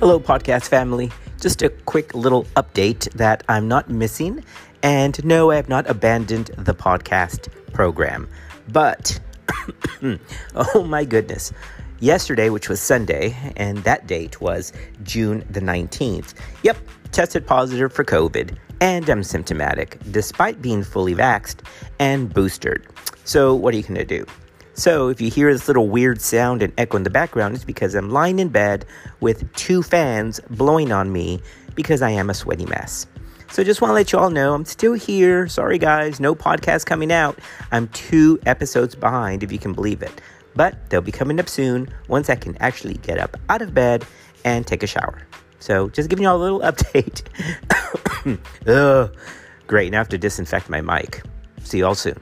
Hello, podcast family. Just a quick little update that I'm not missing. And no, I have not abandoned the podcast program. But, oh my goodness. Yesterday, which was Sunday, and that date was June the 19th. Yep, tested positive for COVID, and I'm symptomatic, despite being fully vaxxed and boosted. So, what are you going to do? So, if you hear this little weird sound and echo in the background, it's because I'm lying in bed with two fans blowing on me because I am a sweaty mess. So, just want to let you all know I'm still here. Sorry, guys, no podcast coming out. I'm two episodes behind, if you can believe it. But they'll be coming up soon once I can actually get up out of bed and take a shower. So, just giving you all a little update. Ugh. Great, now I have to disinfect my mic. See you all soon.